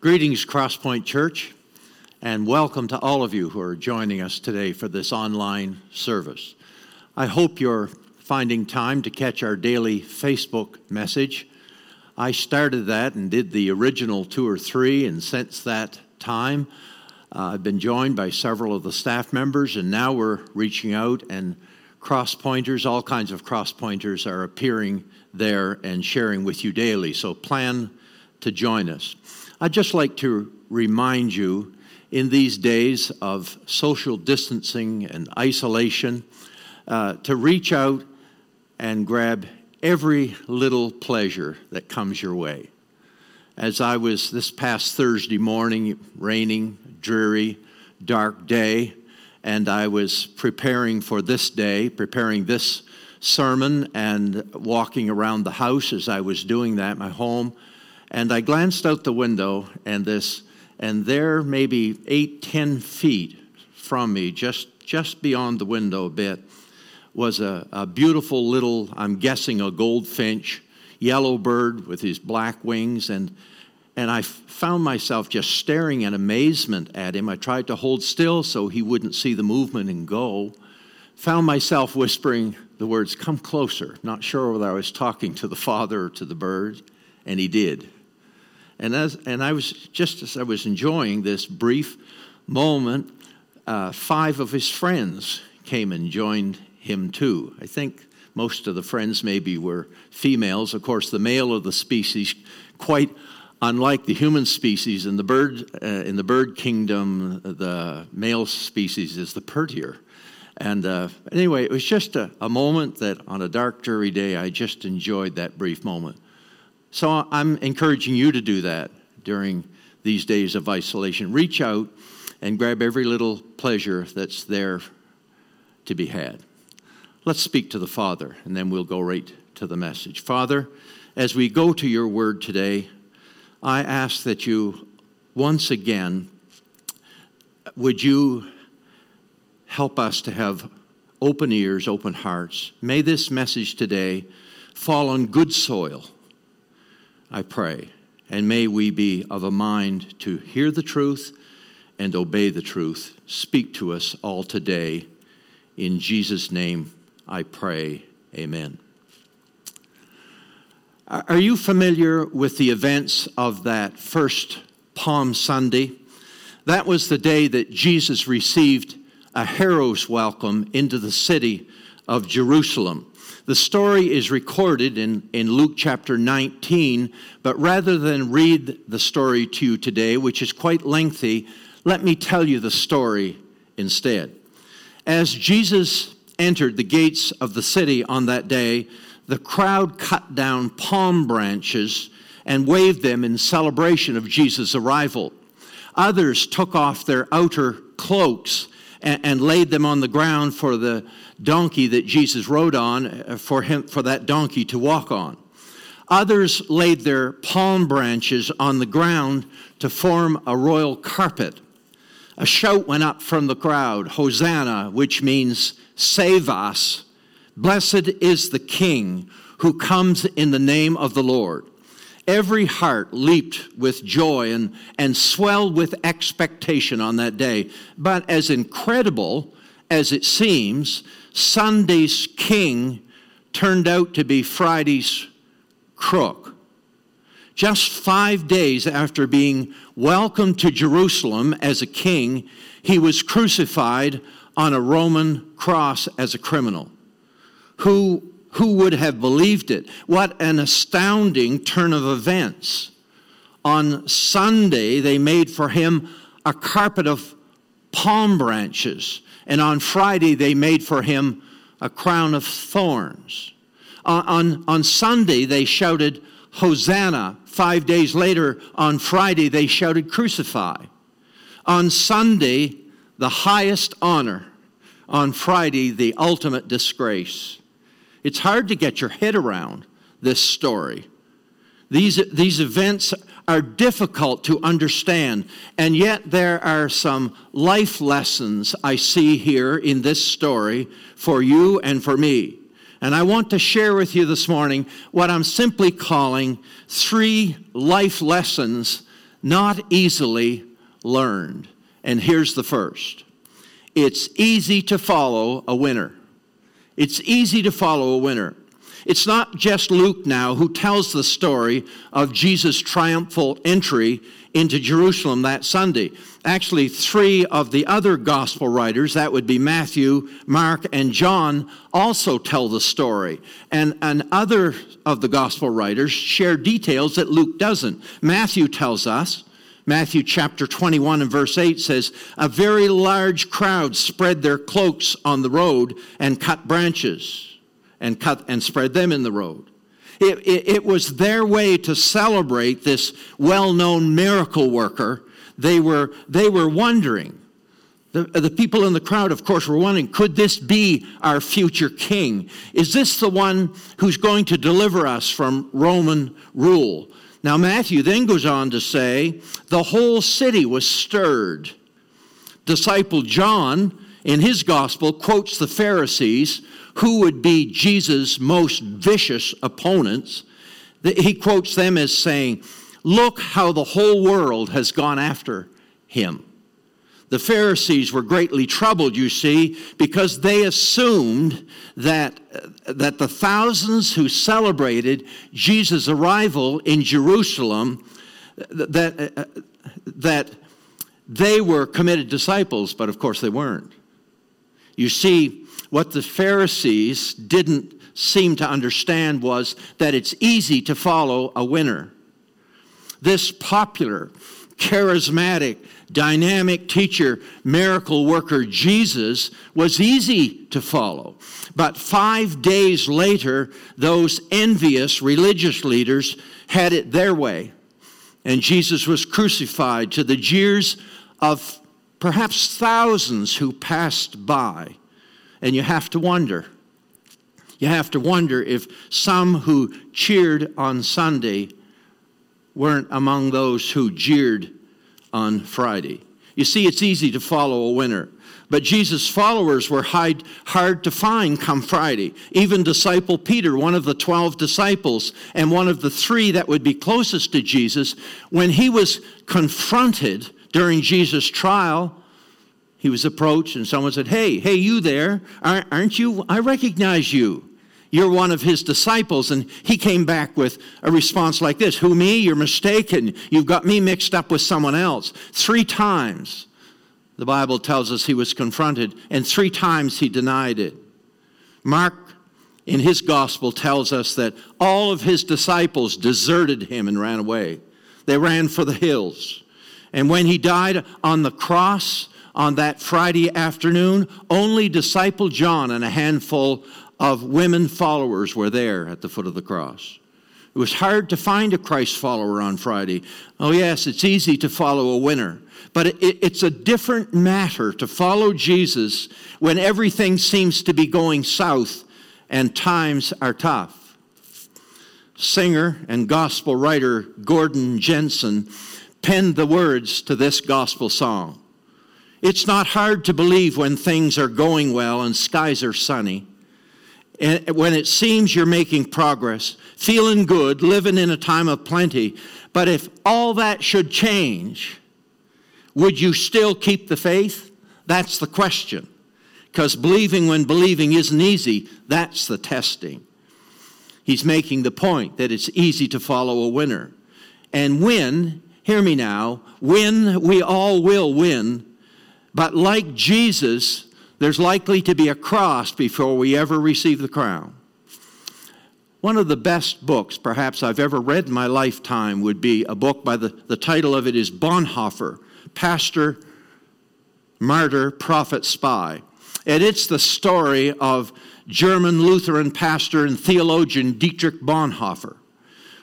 Greetings, Crosspoint Church, and welcome to all of you who are joining us today for this online service. I hope you're finding time to catch our daily Facebook message. I started that and did the original two or three, and since that time, uh, I've been joined by several of the staff members, and now we're reaching out, and cross pointers, all kinds of cross pointers, are appearing there and sharing with you daily. So plan to join us. I'd just like to remind you in these days of social distancing and isolation uh, to reach out and grab every little pleasure that comes your way. As I was this past Thursday morning, raining, dreary, dark day, and I was preparing for this day, preparing this sermon, and walking around the house as I was doing that, my home and I glanced out the window, and this, and there, maybe eight, ten feet from me, just just beyond the window a bit, was a, a beautiful little, I'm guessing, a goldfinch, yellow bird with his black wings, and and I found myself just staring in amazement at him. I tried to hold still so he wouldn't see the movement and go. Found myself whispering the words, Come closer. Not sure whether I was talking to the father or to the bird, and he did. And, as, and I was, just as I was enjoying this brief moment, uh, five of his friends came and joined him too. I think most of the friends maybe were females. Of course, the male of the species, quite unlike the human species in the bird uh, in the bird kingdom, the male species is the purtier. And uh, anyway, it was just a, a moment that on a dark, dreary day, I just enjoyed that brief moment. So I'm encouraging you to do that during these days of isolation. Reach out and grab every little pleasure that's there to be had. Let's speak to the Father, and then we'll go right to the message. Father, as we go to your word today, I ask that you once again would you help us to have open ears, open hearts. May this message today fall on good soil I pray. And may we be of a mind to hear the truth and obey the truth. Speak to us all today. In Jesus' name I pray. Amen. Are you familiar with the events of that first Palm Sunday? That was the day that Jesus received a hero's welcome into the city of Jerusalem. The story is recorded in, in Luke chapter 19, but rather than read the story to you today, which is quite lengthy, let me tell you the story instead. As Jesus entered the gates of the city on that day, the crowd cut down palm branches and waved them in celebration of Jesus' arrival. Others took off their outer cloaks and, and laid them on the ground for the donkey that Jesus rode on uh, for him for that donkey to walk on. Others laid their palm branches on the ground to form a royal carpet. A shout went up from the crowd, Hosanna, which means save us. Blessed is the King who comes in the name of the Lord. Every heart leaped with joy and, and swelled with expectation on that day. But as incredible as it seems, Sunday's king turned out to be Friday's crook. Just five days after being welcomed to Jerusalem as a king, he was crucified on a Roman cross as a criminal. Who who would have believed it? What an astounding turn of events. On Sunday, they made for him a carpet of palm branches, and on Friday, they made for him a crown of thorns. On, on, on Sunday, they shouted, Hosanna. Five days later, on Friday, they shouted, Crucify. On Sunday, the highest honor. On Friday, the ultimate disgrace. It's hard to get your head around this story. These, these events are difficult to understand, and yet there are some life lessons I see here in this story for you and for me. And I want to share with you this morning what I'm simply calling three life lessons not easily learned. And here's the first it's easy to follow a winner. It's easy to follow a winner. It's not just Luke now who tells the story of Jesus' triumphal entry into Jerusalem that Sunday. Actually, three of the other gospel writers, that would be Matthew, Mark, and John, also tell the story. And, and other of the gospel writers share details that Luke doesn't. Matthew tells us, Matthew chapter 21 and verse 8 says, A very large crowd spread their cloaks on the road and cut branches and cut and spread them in the road. It, it, it was their way to celebrate this well known miracle worker. They were, they were wondering. The, the people in the crowd, of course, were wondering could this be our future king? Is this the one who's going to deliver us from Roman rule? Now, Matthew then goes on to say the whole city was stirred. Disciple John, in his gospel, quotes the Pharisees who would be Jesus' most vicious opponents, he quotes them as saying, Look how the whole world has gone after him. The Pharisees were greatly troubled, you see, because they assumed that, that the thousands who celebrated Jesus' arrival in Jerusalem, that, uh, uh, that they were committed disciples, but of course they weren't. You see, what the Pharisees didn't seem to understand was that it's easy to follow a winner. This popular, charismatic, dynamic teacher, miracle worker Jesus was easy to follow. But five days later, those envious religious leaders had it their way. And Jesus was crucified to the jeers of perhaps thousands who passed by. And you have to wonder. You have to wonder if some who cheered on Sunday weren't among those who jeered on Friday. You see, it's easy to follow a winner. But Jesus' followers were hard, hard to find come Friday. Even disciple Peter, one of the 12 disciples, and one of the three that would be closest to Jesus, when he was confronted during Jesus' trial, he was approached and someone said, Hey, hey, you there? Aren't you? I recognize you. You're one of his disciples. And he came back with a response like this Who, me? You're mistaken. You've got me mixed up with someone else. Three times the Bible tells us he was confronted, and three times he denied it. Mark, in his gospel, tells us that all of his disciples deserted him and ran away. They ran for the hills. And when he died on the cross, on that Friday afternoon, only disciple John and a handful of women followers were there at the foot of the cross. It was hard to find a Christ follower on Friday. Oh, yes, it's easy to follow a winner, but it, it's a different matter to follow Jesus when everything seems to be going south and times are tough. Singer and gospel writer Gordon Jensen penned the words to this gospel song. It's not hard to believe when things are going well and skies are sunny. And when it seems you're making progress, feeling good, living in a time of plenty. But if all that should change, would you still keep the faith? That's the question. Because believing when believing isn't easy, that's the testing. He's making the point that it's easy to follow a winner. And win, hear me now, win, we all will win but like Jesus, there's likely to be a cross before we ever receive the crown. One of the best books, perhaps, I've ever read in my lifetime would be a book by the, the title of it is Bonhoeffer, Pastor, Martyr, Prophet, Spy. And it's the story of German Lutheran pastor and theologian Dietrich Bonhoeffer,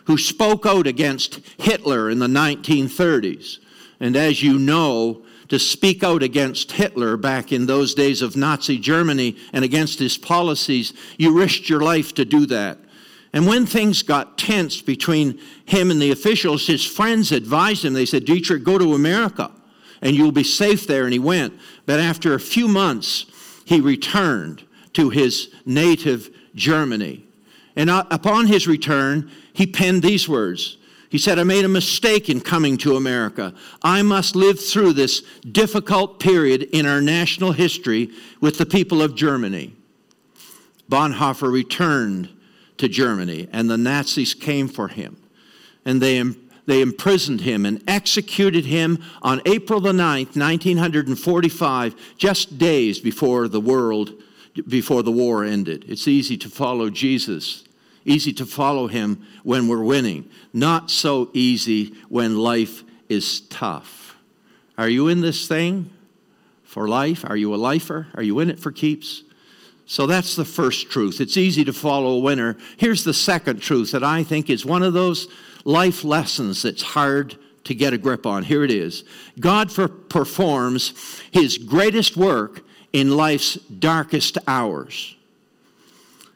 who spoke out against Hitler in the 1930s. And as you know, to speak out against Hitler back in those days of Nazi Germany and against his policies, you risked your life to do that. And when things got tense between him and the officials, his friends advised him. They said, Dietrich, go to America and you'll be safe there. And he went. But after a few months, he returned to his native Germany. And uh, upon his return, he penned these words He said, I made a mistake in coming to America. I must live through this difficult period in our national history with the people of Germany. Bonhoeffer returned to Germany, and the Nazis came for him. And they, they imprisoned him and executed him on April the 9th, 1945, just days before the world, before the war ended. It's easy to follow Jesus Easy to follow him when we're winning, not so easy when life is tough. Are you in this thing for life? Are you a lifer? Are you in it for keeps? So that's the first truth. It's easy to follow a winner. Here's the second truth that I think is one of those life lessons that's hard to get a grip on. Here it is God for, performs his greatest work in life's darkest hours.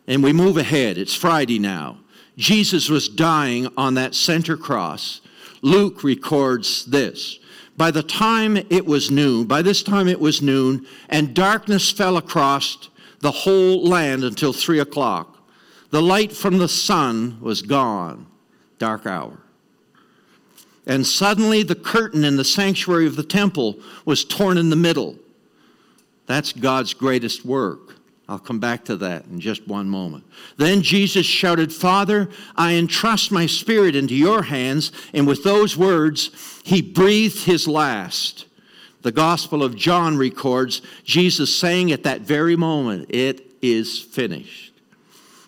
And we move ahead. It's Friday now. Jesus was dying on that center cross. Luke records this. By the time it was noon, by this time it was noon, and darkness fell across the whole land until three o'clock. The light from the sun was gone. Dark hour. And suddenly the curtain in the sanctuary of the temple was torn in the middle. That's God's greatest work. I'll come back to that in just one moment. Then Jesus shouted, Father, I entrust my spirit into your hands. And with those words, he breathed his last. The Gospel of John records Jesus saying at that very moment, It is finished.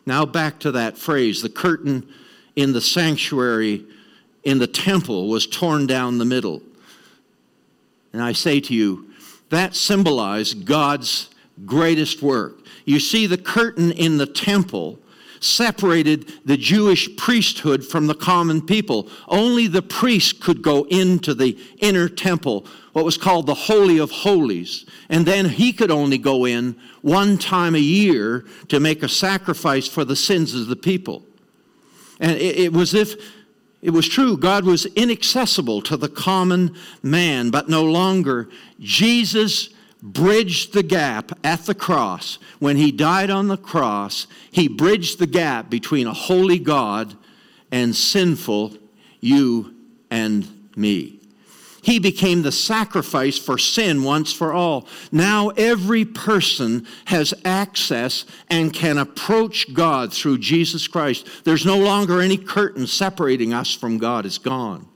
Now back to that phrase the curtain in the sanctuary in the temple was torn down the middle. And I say to you, that symbolized God's greatest work. You see, the curtain in the temple separated the Jewish priesthood from the common people. Only the priest could go into the inner temple, what was called the Holy of Holies. And then he could only go in one time a year to make a sacrifice for the sins of the people. And it, it was if it was true, God was inaccessible to the common man, but no longer. Jesus bridged the gap at the cross. When he died on the cross, he bridged the gap between a holy God and sinful you and me. He became the sacrifice for sin once for all. Now every person has access and can approach God through Jesus Christ. There's no longer any curtain separating us from God, it's gone.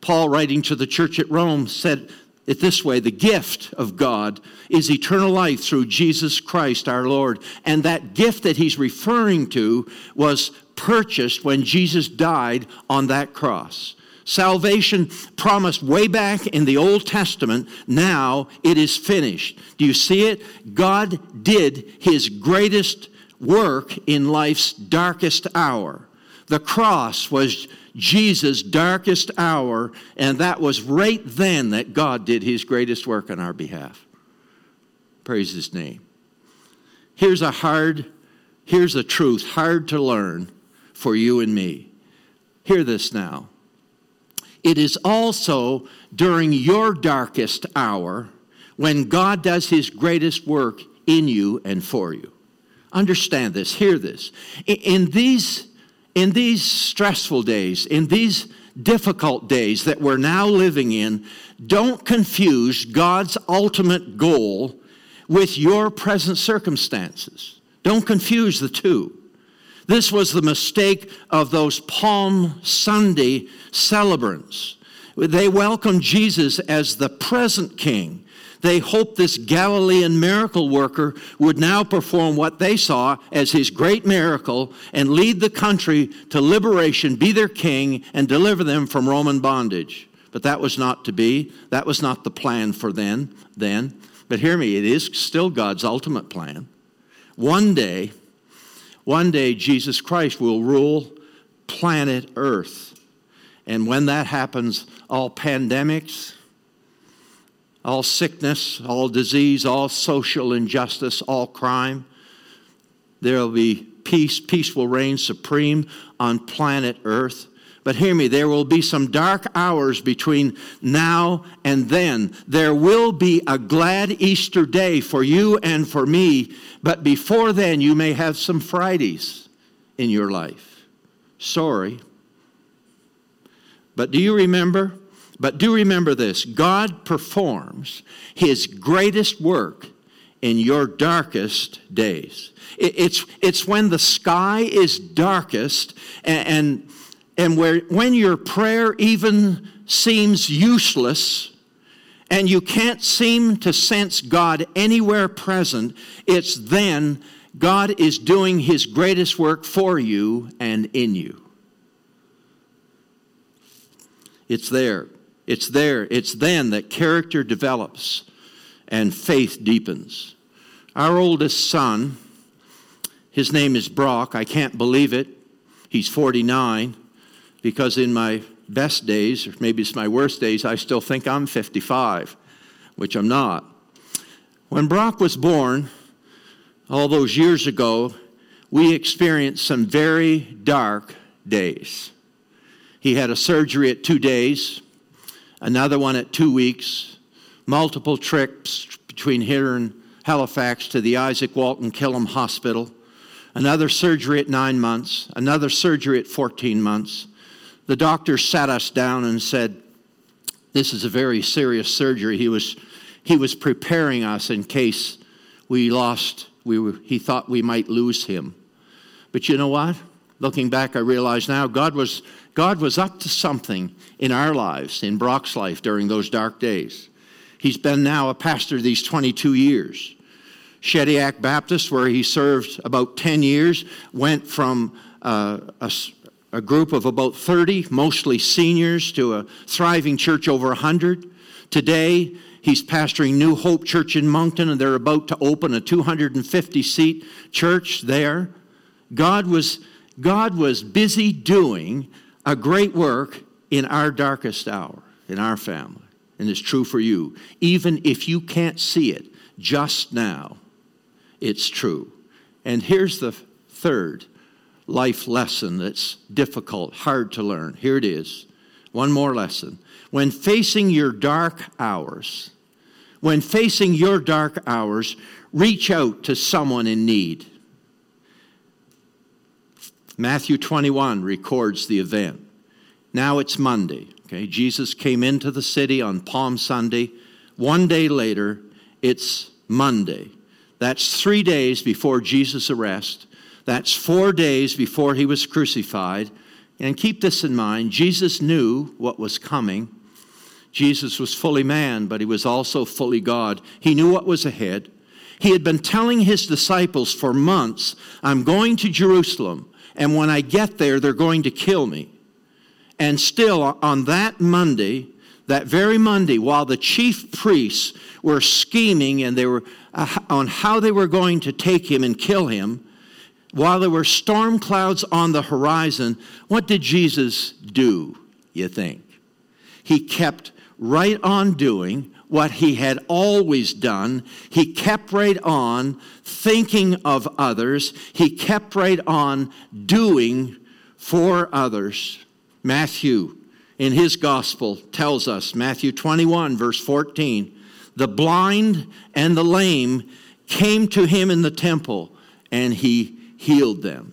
Paul, writing to the church at Rome, said it this way the gift of God is eternal life through Jesus Christ our Lord. And that gift that he's referring to was purchased when Jesus died on that cross. Salvation promised way back in the Old Testament, now it is finished. Do you see it? God did his greatest work in life's darkest hour. The cross was Jesus' darkest hour, and that was right then that God did his greatest work on our behalf. Praise his name. Here's a hard, here's a truth hard to learn for you and me. Hear this now. It is also during your darkest hour when God does his greatest work in you and for you. Understand this, hear this. In these in these stressful days, in these difficult days that we're now living in, don't confuse God's ultimate goal with your present circumstances. Don't confuse the two. This was the mistake of those Palm Sunday celebrants. They welcomed Jesus as the present king they hoped this Galilean miracle worker would now perform what they saw as his great miracle and lead the country to liberation, be their king, and deliver them from Roman bondage. But that was not to be. That was not the plan for then. Then, but hear me, it is still God's ultimate plan. One day, one day Jesus Christ will rule planet Earth. And when that happens, all pandemics, all sickness, all disease, all social injustice, all crime. There will be peace. Peace will reign supreme on planet Earth. But hear me, there will be some dark hours between now and then. There will be a glad Easter day for you and for me, but before then, you may have some Fridays in your life. Sorry. But do you remember? But do remember this God performs his greatest work in your darkest days. It's, it's when the sky is darkest and, and, and where, when your prayer even seems useless and you can't seem to sense God anywhere present, it's then God is doing his greatest work for you and in you. It's there. It's there. It's then that character develops and faith deepens. Our oldest son, his name is Brock. I can't believe it. He's 49 because in my best days, or maybe it's my worst days, I still think I'm 55, which I'm not. When Brock was born, all those years ago, we experienced some very dark days. He had a surgery at two days, another one at two weeks, multiple trips between here and Halifax to the Izaak Walton Killam Hospital, another surgery at nine months, another surgery at 14 months. The doctor sat us down and said, This is a very serious surgery. He was, he was preparing us in case we lost, we were, he thought we might lose him. But you know what? Looking back, I realize now God was, God was up to something in our lives, in Brock's life during those dark days. He's been now a pastor these 22 years. Shediac Baptist, where he served about 10 years, went from uh, a, a group of about 30, mostly seniors, to a thriving church over 100. Today, he's pastoring New Hope Church in Moncton, and they're about to open a 250 seat church there. God was God was busy doing a great work in our darkest hour, in our family. And it's true for you. Even if you can't see it just now, it's true. And here's the third life lesson that's difficult, hard to learn. Here it is. One more lesson. When facing your dark hours, when facing your dark hours, reach out to someone in need. Matthew 21 records the event. Now it's Monday. Okay, Jesus came into the city on Palm Sunday. One day later, it's Monday. That's three days before Jesus' arrest. That's four days before he was crucified. And keep this in mind Jesus knew what was coming. Jesus was fully man, but he was also fully God. He knew what was ahead. He had been telling his disciples for months, I'm going to Jerusalem and when I get there, they're going to kill me. And still, on that Monday, that very Monday, while the chief priests were scheming and they were uh, on how they were going to take him and kill him, while there were storm clouds on the horizon, what did Jesus do, you think? He kept right on doing what he had always done. He kept right on thinking of others. He kept right on doing for others. Matthew, in his gospel, tells us, Matthew 21, verse 14, the blind and the lame came to him in the temple, and he healed them.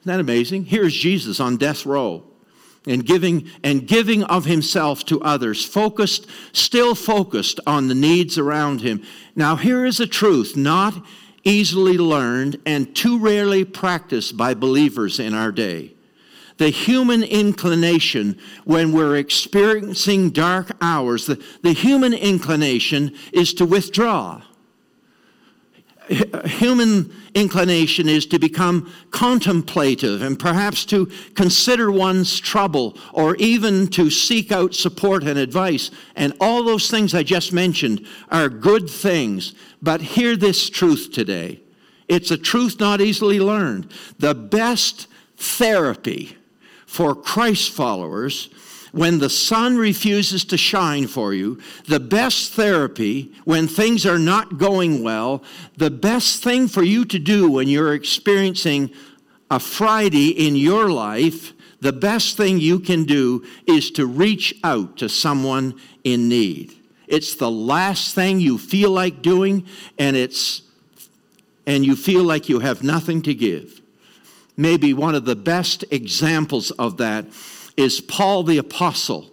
Isn't that amazing? Here's Jesus on death row and giving and giving of himself to others focused still focused on the needs around him. Now here is a truth not easily learned and too rarely practiced by believers in our day. The human inclination when we're experiencing dark hours the, the human inclination is to withdraw human inclination is to become contemplative and perhaps to consider one's trouble or even to seek out support and advice. And all those things I just mentioned are good things. But hear this truth today it's a truth not easily learned. The best therapy for Christ followers when the sun refuses to shine for you, the best therapy when things are not going well, the best thing for you to do when you're experiencing a Friday in your life, the best thing you can do is to reach out to someone in need. It's the last thing you feel like doing, and it's and you feel like you have nothing to give. Maybe one of the best examples of that is Paul the Apostle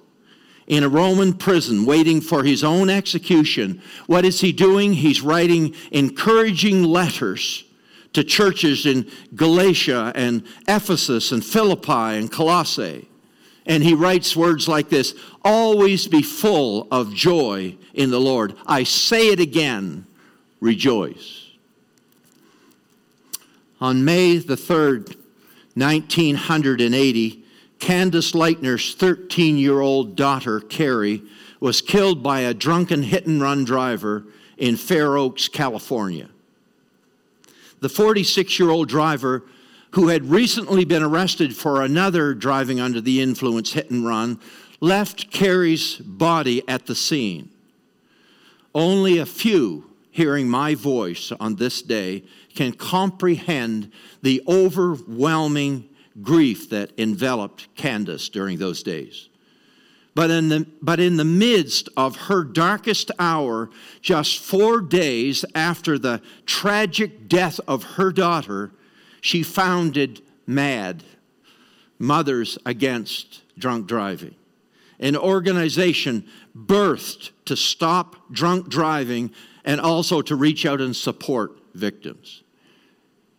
in a Roman prison waiting for his own execution. What is he doing? He's writing encouraging letters to churches in Galatia and Ephesus and Philippi and Colossae. And he writes words like this Always be full of joy in the Lord. I say it again, rejoice. On May the 3rd, 1980, Candace Lightner's 13 year old daughter, Cari, was killed by a drunken hit and run driver in Fair Oaks, California. The 46 year old driver, who had recently been arrested for another driving under the influence hit and run, left Cari's body at the scene. Only a few hearing my voice on this day can comprehend the overwhelming grief that enveloped Candace during those days. But in, the, but in the midst of her darkest hour, just four days after the tragic death of her daughter, she founded MAD, Mothers Against Drunk Driving, an organization birthed to stop drunk driving and also to reach out and support victims.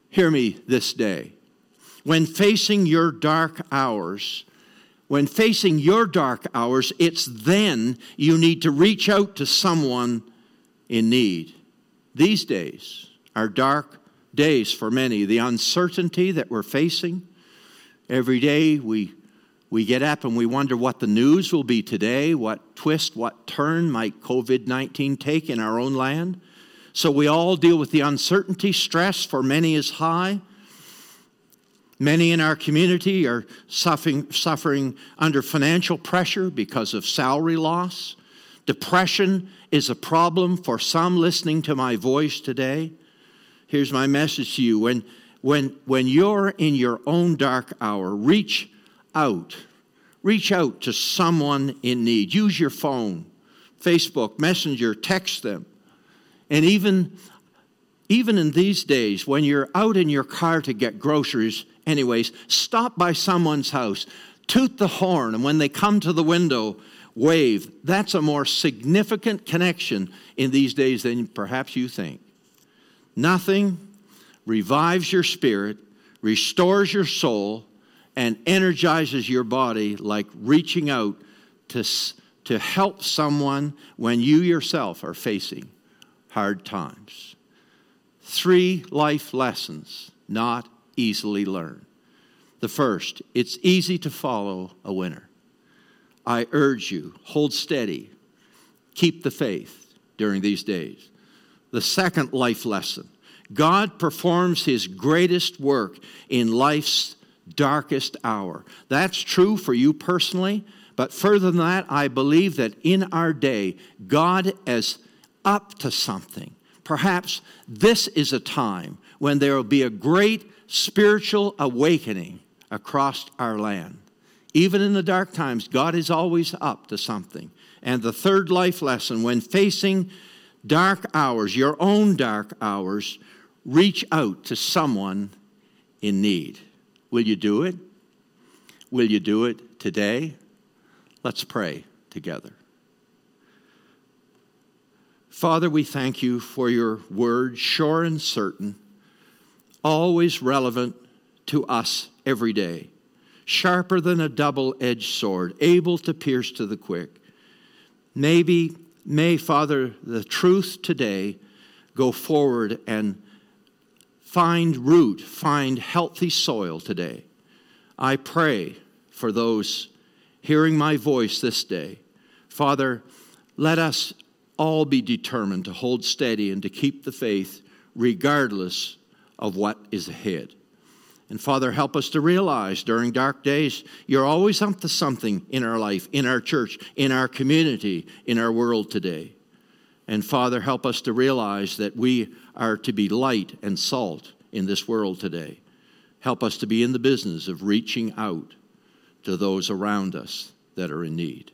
Hear me this day. When facing your dark hours, when facing your dark hours, it's then you need to reach out to someone in need. These days are dark days for many. The uncertainty that we're facing, every day we, we get up and we wonder what the news will be today, what twist, what turn might COVID 19 take in our own land. So we all deal with the uncertainty. Stress for many is high. Many in our community are suffering, suffering under financial pressure because of salary loss. Depression is a problem for some listening to my voice today. Here's my message to you. When, when, when you're in your own dark hour, reach out. Reach out to someone in need. Use your phone, Facebook, Messenger, text them. And even, even in these days, when you're out in your car to get groceries, anyways, stop by someone's house, toot the horn, and when they come to the window, wave. That's a more significant connection in these days than perhaps you think. Nothing revives your spirit, restores your soul, and energizes your body like reaching out to, to help someone when you yourself are facing hard times. Three life lessons not easily learned. The first, it's easy to follow a winner. I urge you, hold steady, keep the faith during these days. The second life lesson God performs his greatest work in life's darkest hour. That's true for you personally, but further than that, I believe that in our day, God is up to something. Perhaps this is a time when there will be a great spiritual awakening across our land. Even in the dark times, God is always up to something. And the third life lesson when facing dark hours, your own dark hours, reach out to someone in need. Will you do it? Will you do it today? Let's pray together. Father, we thank you for your word, sure and certain always relevant to us every day, sharper than a double edged sword, able to pierce to the quick. Maybe, may, Father, the truth today go forward and find root, find healthy soil today. I pray for those hearing my voice this day. Father, let us all be determined to hold steady and to keep the faith regardless of what is ahead. And Father, help us to realize during dark days, you're always up to something in our life, in our church, in our community, in our world today. And Father, help us to realize that we are to be light and salt in this world today. Help us to be in the business of reaching out to those around us that are in need.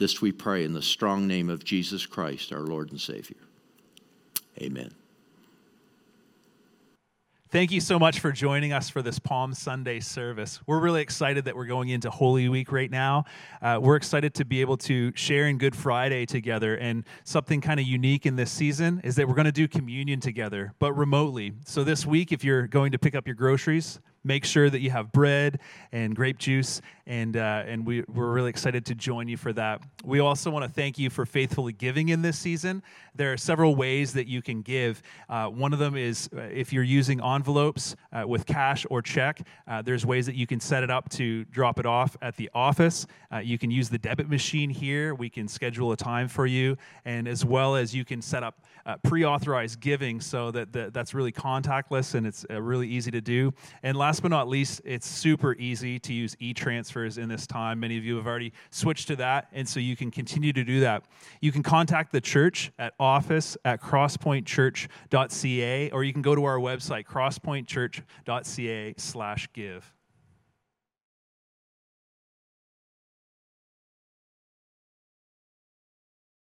This we pray in the strong name of Jesus Christ, our Lord and Savior. Amen. Thank you so much for joining us for this Palm Sunday service. We're really excited that we're going into Holy Week right now. Uh, we're excited to be able to share in Good Friday together. And something kind of unique in this season is that we're going to do communion together, but remotely. So this week, if you're going to pick up your groceries, make sure that you have bread and grape juice and uh, and we, we're really excited to join you for that. We also want to thank you for faithfully giving in this season. There are several ways that you can give. Uh, one of them is uh, if you're using envelopes uh, with cash or check uh, there's ways that you can set it up to drop it off at the office. Uh, you can use the debit machine here. We can schedule a time for you and as well as you can set up pre-authorized giving so that, that that's really contactless and it's really easy to do. And last last but not least, it's super easy to use e transfers in this time. Many of you have already switched to that, and so you can continue to do that. You can contact the church at office at crosspointchurch.ca, or you can go to our website, crosspointchurch.ca slash give.